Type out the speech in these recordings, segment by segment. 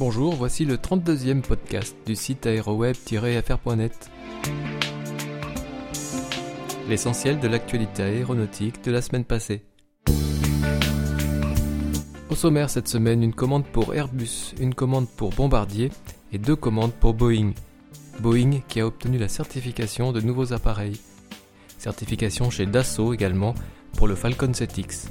Bonjour, voici le 32e podcast du site aéroweb-fr.net. L'essentiel de l'actualité aéronautique de la semaine passée. Au sommaire cette semaine, une commande pour Airbus, une commande pour Bombardier et deux commandes pour Boeing. Boeing qui a obtenu la certification de nouveaux appareils. Certification chez Dassault également pour le Falcon 7X.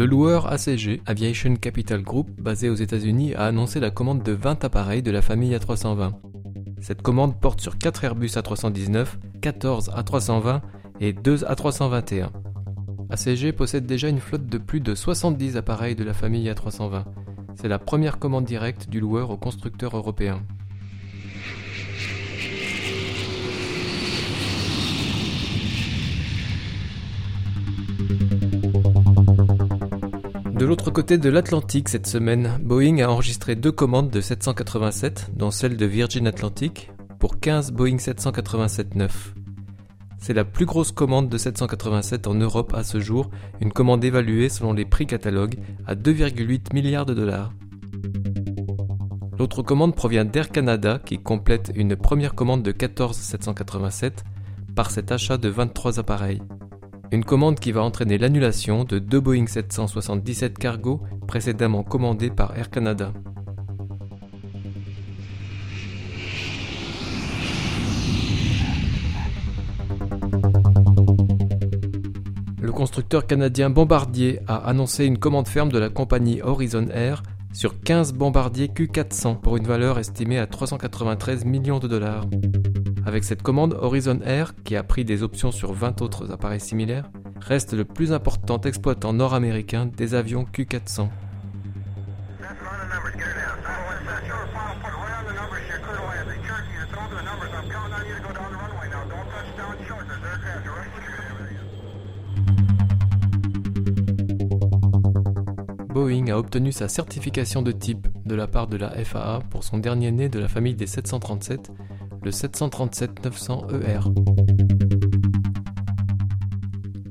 Le loueur ACG, Aviation Capital Group, basé aux États-Unis, a annoncé la commande de 20 appareils de la famille A320. Cette commande porte sur 4 Airbus A319, 14 A320 et 2 A321. ACG possède déjà une flotte de plus de 70 appareils de la famille A320. C'est la première commande directe du loueur au constructeur européen. De l'autre côté de l'Atlantique cette semaine, Boeing a enregistré deux commandes de 787, dont celle de Virgin Atlantic, pour 15 Boeing 787-9. C'est la plus grosse commande de 787 en Europe à ce jour, une commande évaluée selon les prix catalogues à 2,8 milliards de dollars. L'autre commande provient d'Air Canada qui complète une première commande de 14 787 par cet achat de 23 appareils. Une commande qui va entraîner l'annulation de deux Boeing 777 cargo précédemment commandés par Air Canada. Le constructeur canadien Bombardier a annoncé une commande ferme de la compagnie Horizon Air sur 15 bombardiers Q400 pour une valeur estimée à 393 millions de dollars. Avec cette commande, Horizon Air, qui a pris des options sur 20 autres appareils similaires, reste le plus important exploitant nord-américain des avions Q400. Boeing a obtenu sa certification de type de la part de la FAA pour son dernier né de la famille des 737, le 737-900ER.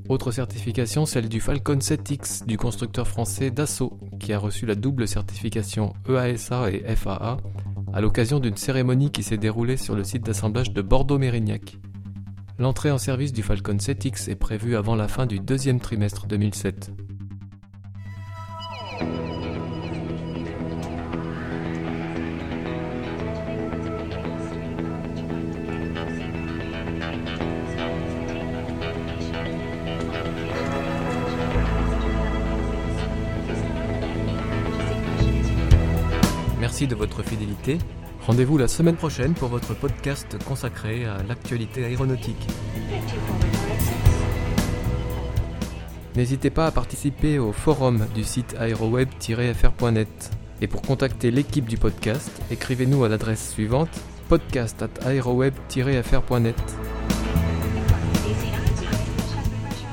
Autre certification, celle du Falcon 7X du constructeur français Dassault, qui a reçu la double certification EASA et FAA à l'occasion d'une cérémonie qui s'est déroulée sur le site d'assemblage de Bordeaux-Mérignac. L'entrée en service du Falcon 7X est prévue avant la fin du deuxième trimestre 2007. De votre fidélité. Rendez-vous la semaine prochaine pour votre podcast consacré à l'actualité aéronautique. N'hésitez pas à participer au forum du site aéroweb-fr.net. Et pour contacter l'équipe du podcast, écrivez-nous à l'adresse suivante podcast at aéroweb-fr.net.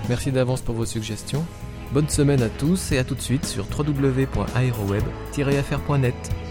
Merci d'avance pour vos suggestions. Bonne semaine à tous et à tout de suite sur www.aeroweb-fr.net.